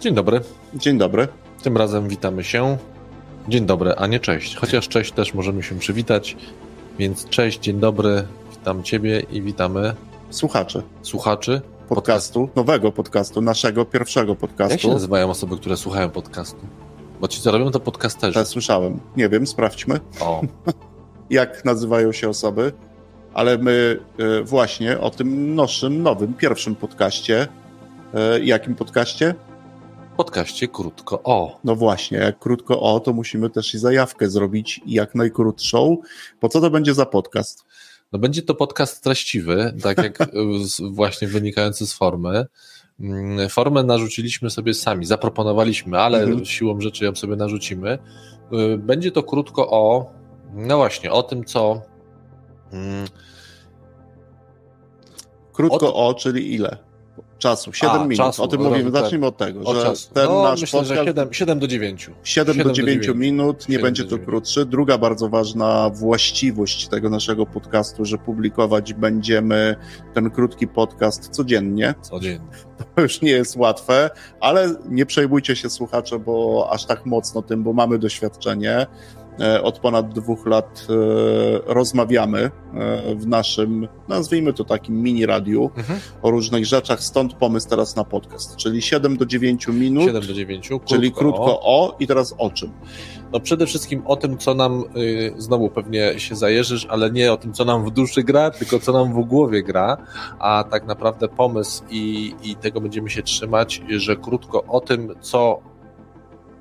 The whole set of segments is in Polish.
Dzień dobry. Dzień dobry. Tym razem witamy się. Dzień dobry, a nie cześć. Chociaż cześć też możemy się przywitać. Więc cześć, dzień dobry. Witam Ciebie i witamy Słuchaczy słuchaczy podcastu, nowego podcastu, naszego pierwszego podcastu. Jak się nazywają osoby, które słuchają podcastu? Bo ci, co robią, to podcasterzy. Ja słyszałem. Nie wiem, sprawdźmy, O, jak nazywają się osoby, ale my e, właśnie o tym naszym, nowym, pierwszym podcaście. E, jakim podcaście? Podcaście krótko. O, No właśnie, jak krótko o, to musimy też i zajawkę zrobić jak najkrótszą. Po co to będzie za podcast? no będzie to podcast treściwy, tak jak z, właśnie wynikający z formy. Mm, Formę narzuciliśmy sobie sami, zaproponowaliśmy, ale Mhm. siłą rzeczy ją sobie narzucimy. Y, Będzie to krótko o, no właśnie, o tym, co. mm, Krótko O o, czyli ile? Czasu, 7 A, minut. czasu, o tym mówimy. dobrze, Zacznijmy od tego, O że czasu. ten no, nasz myślę, podcast że 7, 7 do 9. 7 do 9 minut, nie 7 będzie to 9. krótszy. Druga bardzo ważna właściwość tego naszego podcastu, że publikować będziemy ten krótki podcast codziennie. Codziennie. To już nie jest łatwe, ale nie przejmujcie się słuchacze, bo aż tak mocno tym, bo mamy doświadczenie. E, Od ponad dwóch lat e, rozmawiamy e, w naszym, nazwijmy to takim mini radiu, Mhm. o różnych rzeczach, stąd pomysł teraz na podcast, czyli 7 do 9 minut, 7 do 9. Krótko, czyli krótko o i teraz o czym? No przede wszystkim o tym, co nam, y, znowu pewnie się zajeżysz, ale nie o tym, co nam w duszy gra, tylko co nam w głowie gra, a tak naprawdę pomysł i, i tego będziemy się trzymać, że krótko o tym, co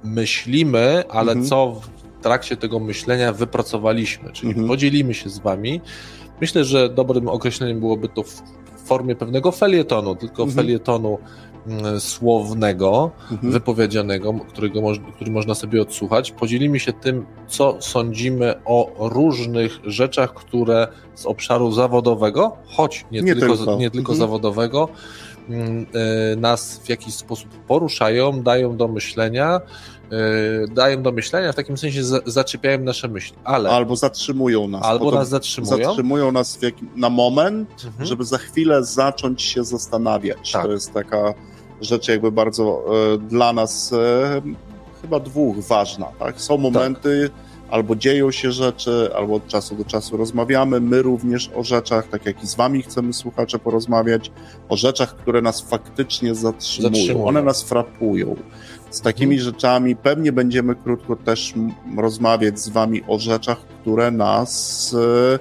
myślimy, ale Mhm. co w trakcie tego myślenia wypracowaliśmy, czyli Mhm. podzielimy się z wami. Myślę, że dobrym określeniem byłoby to w formie pewnego felietonu, tylko Mhm. felietonu mm, słownego, Mhm. wypowiedzianego, którego który można sobie odsłuchać. Podzielimy się tym, co sądzimy o różnych rzeczach, które z obszaru zawodowego, choć nie, Nie tylko, tylko. nie tylko Mhm. zawodowego, mm, e, nas w jakiś sposób poruszają, dają do myślenia, dają do myślenia, w takim sensie za, zaczepiają nasze myśli, ale Albo zatrzymują nas. albo nas zatrzymują. zatrzymują nas jakim, na moment, Mhm. żeby za chwilę zacząć się zastanawiać. Tak. To jest taka rzecz jakby bardzo e, dla nas e, chyba dwóch ważna. Tak? Są momenty, albo dzieją się rzeczy, albo od czasu do czasu rozmawiamy. My również o rzeczach, tak jak i z wami chcemy słuchacze porozmawiać, o rzeczach, które nas faktycznie zatrzymują. Zatrzymują. One nas frapują. Z takimi rzeczami pewnie będziemy krótko też rozmawiać z wami o rzeczach, które nas e,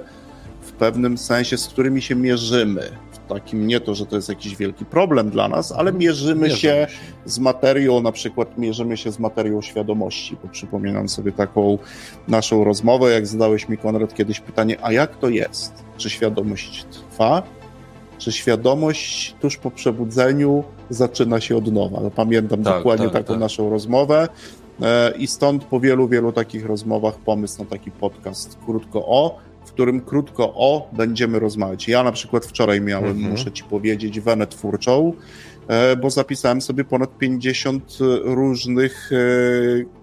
w pewnym sensie, z którymi się mierzymy. W takim nie to, że to jest jakiś wielki problem dla nas, ale mierzymy, się Mierzymy z materią, na przykład mierzymy się z materią świadomości, bo przypominam sobie taką naszą rozmowę, jak zadałeś mi, Konrad, kiedyś pytanie, a jak to jest? Czy świadomość trwa? Czy świadomość tuż po przebudzeniu zaczyna się od nowa? No, pamiętam Tak, dokładnie tak, taką tak. naszą rozmowę e, i stąd po wielu, wielu takich rozmowach pomysł na taki podcast krótko o, w którym krótko o będziemy rozmawiać. Ja na przykład wczoraj miałem, Mhm. muszę ci powiedzieć, wenę twórczą, e, bo zapisałem sobie ponad 50 różnych e,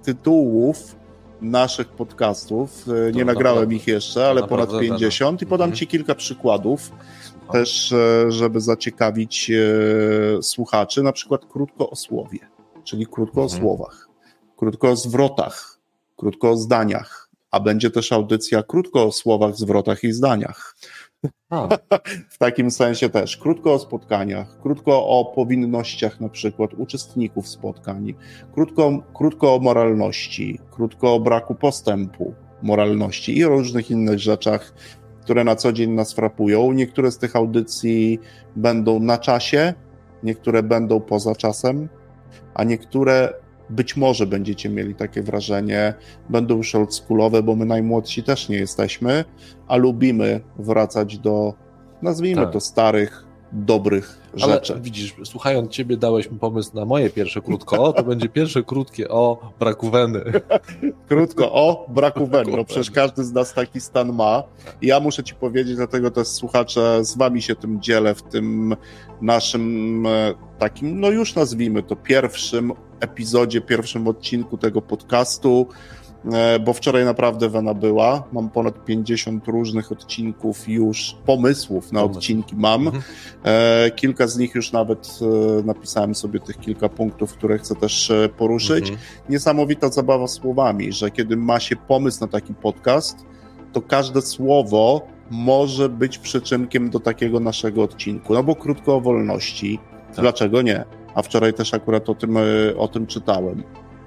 tytułów naszych podcastów. Nie To nagrałem naprawdę- ich jeszcze, ale ponad 50 i podam Mhm. ci kilka przykładów. Też, e, żeby zaciekawić e, słuchaczy, na przykład krótko o słowie, czyli krótko o Mhm. słowach, krótko o zwrotach, krótko o zdaniach, a będzie też audycja krótko o słowach, zwrotach i zdaniach. W takim sensie też krótko o spotkaniach, krótko o powinnościach na przykład uczestników spotkań, krótko, krótko o moralności, krótko o braku postępu moralności i o różnych innych rzeczach, które na co dzień nas frapują. Niektóre z tych audycji będą na czasie, niektóre będą poza czasem, a niektóre być może będziecie mieli takie wrażenie, będą już oldschoolowe, bo my najmłodsi też nie jesteśmy, a lubimy wracać do, nazwijmy Tak. to, starych, dobrych ale rzeczy. widzisz, słuchając ciebie dałeś mi pomysł na moje pierwsze krótko o, to będzie pierwsze krótkie o braku weny. Krótko o braku weny. No przecież każdy z nas taki stan ma. Ja muszę ci powiedzieć, dlatego też słuchacze, z wami się tym dzielę w tym naszym e, takim, no już nazwijmy to pierwszym epizodzie, pierwszym odcinku tego podcastu. E, bo wczoraj naprawdę Wena była. Mam ponad 50 różnych odcinków już, pomysłów na odcinki mam. Mhm. E, kilka z nich już nawet napisałem sobie tych kilka punktów, które chcę też poruszyć. Mhm. Niesamowita zabawa słowami, że kiedy ma się pomysł na taki podcast, to każde słowo może być przyczynkiem do takiego naszego odcinku. No bo krótko o wolności. Tak. Dlaczego nie? A wczoraj też akurat o tym, o tym czytałem.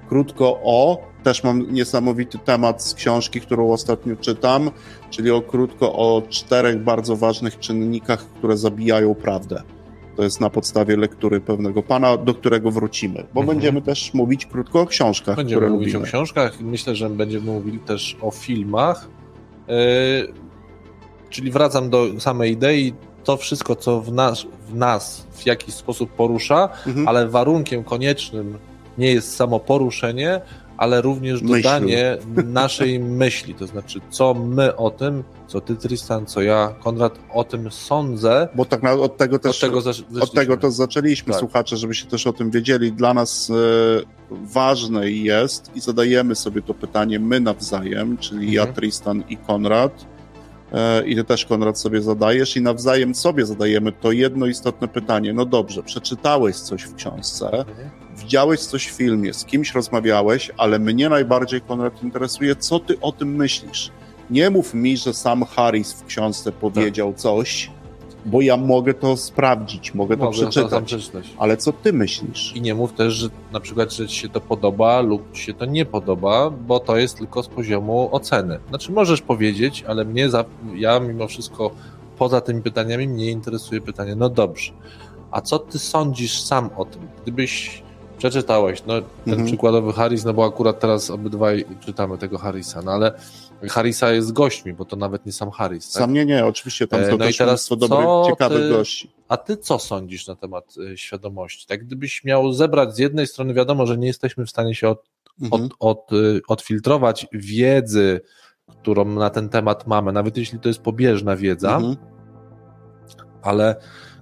Krótko o, też mam niesamowity temat z książki, którą ostatnio czytam, czyli o krótko o czterech bardzo ważnych czynnikach, które zabijają prawdę. To jest na podstawie lektury pewnego pana, do którego wrócimy, bo mhm. będziemy też mówić krótko o książkach. Będziemy mówić lubimy. o książkach, myślę, że będziemy mówili też o filmach. Yy, czyli wracam do samej idei, to wszystko, co w nas, w, nas w jakiś sposób porusza, mhm. ale warunkiem koniecznym nie jest samo poruszenie, ale również dodanie naszej myśli, to znaczy co my o tym, co ty Tristan, co ja, Konrad, o tym sądzę. Bo tak na, od tego też od tego, od tego to zaczęliśmy, tak. słuchacze, żeby się też o tym wiedzieli. Dla nas e, ważne jest i zadajemy sobie to pytanie my nawzajem, czyli mhm. ja, Tristan i Konrad, e, i ty też, Konrad, sobie zadajesz i nawzajem sobie zadajemy to jedno istotne pytanie. No dobrze, przeczytałeś coś w książce, mhm widziałeś coś w filmie, z kimś rozmawiałeś, ale mnie najbardziej, Konrad, interesuje, co ty o tym myślisz. Nie mów mi, że sam Harris w książce powiedział tak. coś, bo ja mogę to sprawdzić, mogę, mogę to przeczytać. To przeczytać. Ale co ty myślisz? I nie mów też, że na przykład, że ci się to podoba lub ci się to nie podoba, bo to jest tylko z poziomu oceny. Znaczy możesz powiedzieć, ale mnie, za, ja mimo wszystko poza tymi pytaniami mnie interesuje pytanie, no dobrze, a co ty sądzisz sam o tym? Gdybyś przeczytałeś, no ten mhm. przykładowy Harris, no bo akurat teraz obydwaj czytamy tego Harrisa, no ale Harrisa jest gośćmi, bo to nawet nie sam Harris. Tak? Sam nie, nie, oczywiście tam e, są no też i teraz dobrych, ciekawych ty, gości. A ty co sądzisz na temat y, świadomości? Tak gdybyś miał zebrać z jednej strony, wiadomo, że nie jesteśmy w stanie się od, mhm. od, od, y, odfiltrować wiedzy, którą na ten temat mamy, nawet jeśli to jest pobieżna wiedza, mhm. ale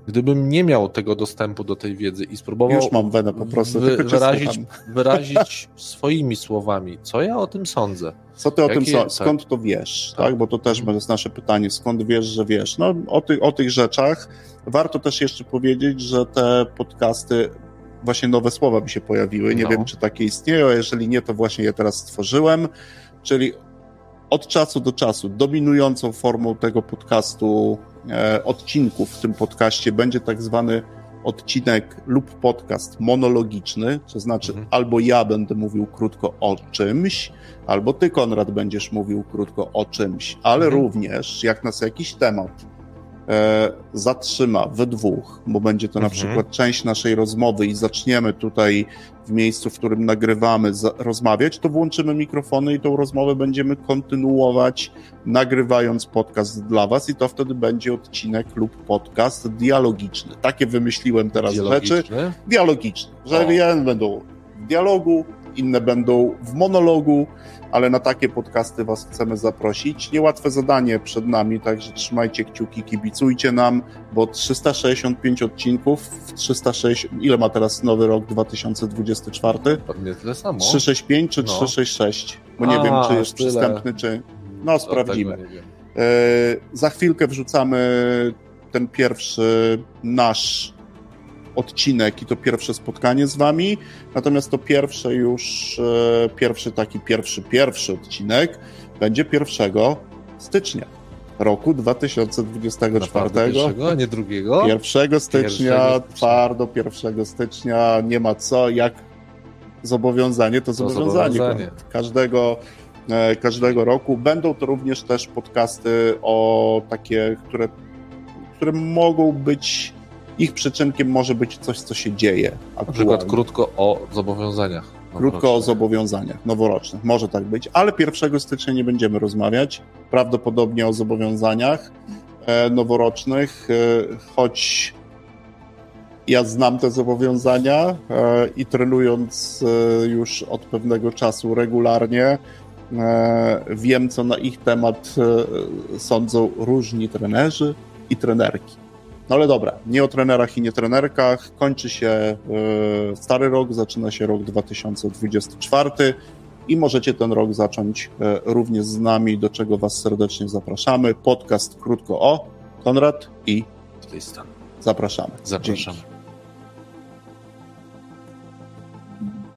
Gdybym nie miał tego dostępu do tej wiedzy i spróbował Już mam wenę po prostu, wy, wyrazić, wyrazić swoimi słowami, co ja o tym sądzę. Co ty o Jakie, tym sądzisz? Skąd tak. to wiesz? Tak. tak? Bo to też mhm. jest nasze pytanie, skąd wiesz, że wiesz? No o, ty, o tych rzeczach warto też jeszcze powiedzieć, że te podcasty właśnie nowe słowa mi się pojawiły. Nie no. wiem, czy takie istnieją, jeżeli nie, to właśnie je teraz stworzyłem. Czyli od czasu do czasu dominującą formą tego podcastu odcinków w tym podcaście będzie tak zwany odcinek lub podcast monologiczny, to znaczy mhm. albo ja będę mówił krótko o czymś, albo ty, Konrad, będziesz mówił krótko o czymś, ale mhm. również jak nas jakiś temat e, zatrzyma we dwóch, bo będzie to na mhm. przykład część naszej rozmowy i zaczniemy tutaj w miejscu, w którym nagrywamy, rozmawiać, to włączymy mikrofony i tą rozmowę będziemy kontynuować, nagrywając podcast dla Was i to wtedy będzie odcinek lub podcast dialogiczny. Takie wymyśliłem teraz rzeczy. Dialogiczne. Że jeden będą w dialogu, inne będą w monologu, ale na takie podcasty Was chcemy zaprosić. Niełatwe zadanie przed nami, także trzymajcie kciuki, kibicujcie nam, bo 365 odcinków w 360. Ile ma teraz nowy rok 2024? Pewnie tyle samo. 365 czy no. 366? Bo nie A, wiem, czy jest tyle. przystępny, czy. No, sprawdzimy. E, za chwilkę wrzucamy ten pierwszy nasz odcinek i to pierwsze spotkanie z wami. Natomiast to pierwsze już, e, pierwszy taki pierwszy, pierwszy odcinek będzie 1 stycznia roku 2024. Pierwszego, a nie drugiego? 1 stycznia, twardo 1 stycznia, nie ma co, jak zobowiązanie to, to zobowiązanie. zobowiązanie. Każdego, e, każdego roku. Będą to również też podcasty o takie, które, które mogą być ich przyczynkiem może być coś, co się dzieje. Aktualnie. Na przykład krótko o zobowiązaniach. Krótko o zobowiązaniach noworocznych, może tak być, ale 1 stycznia nie będziemy rozmawiać. Prawdopodobnie o zobowiązaniach e, noworocznych, e, choć ja znam te zobowiązania e, i trenując już od pewnego czasu regularnie, wiem, co na ich temat sądzą różni trenerzy i trenerki. No ale dobra, nie o trenerach i nie trenerkach. Kończy się e, stary rok, zaczyna się rok 2024. i możecie ten rok zacząć e, również z nami, do czego Was serdecznie zapraszamy. Podcast krótko o Konrad i Tristan. zapraszamy. Zapraszamy. Dzięki.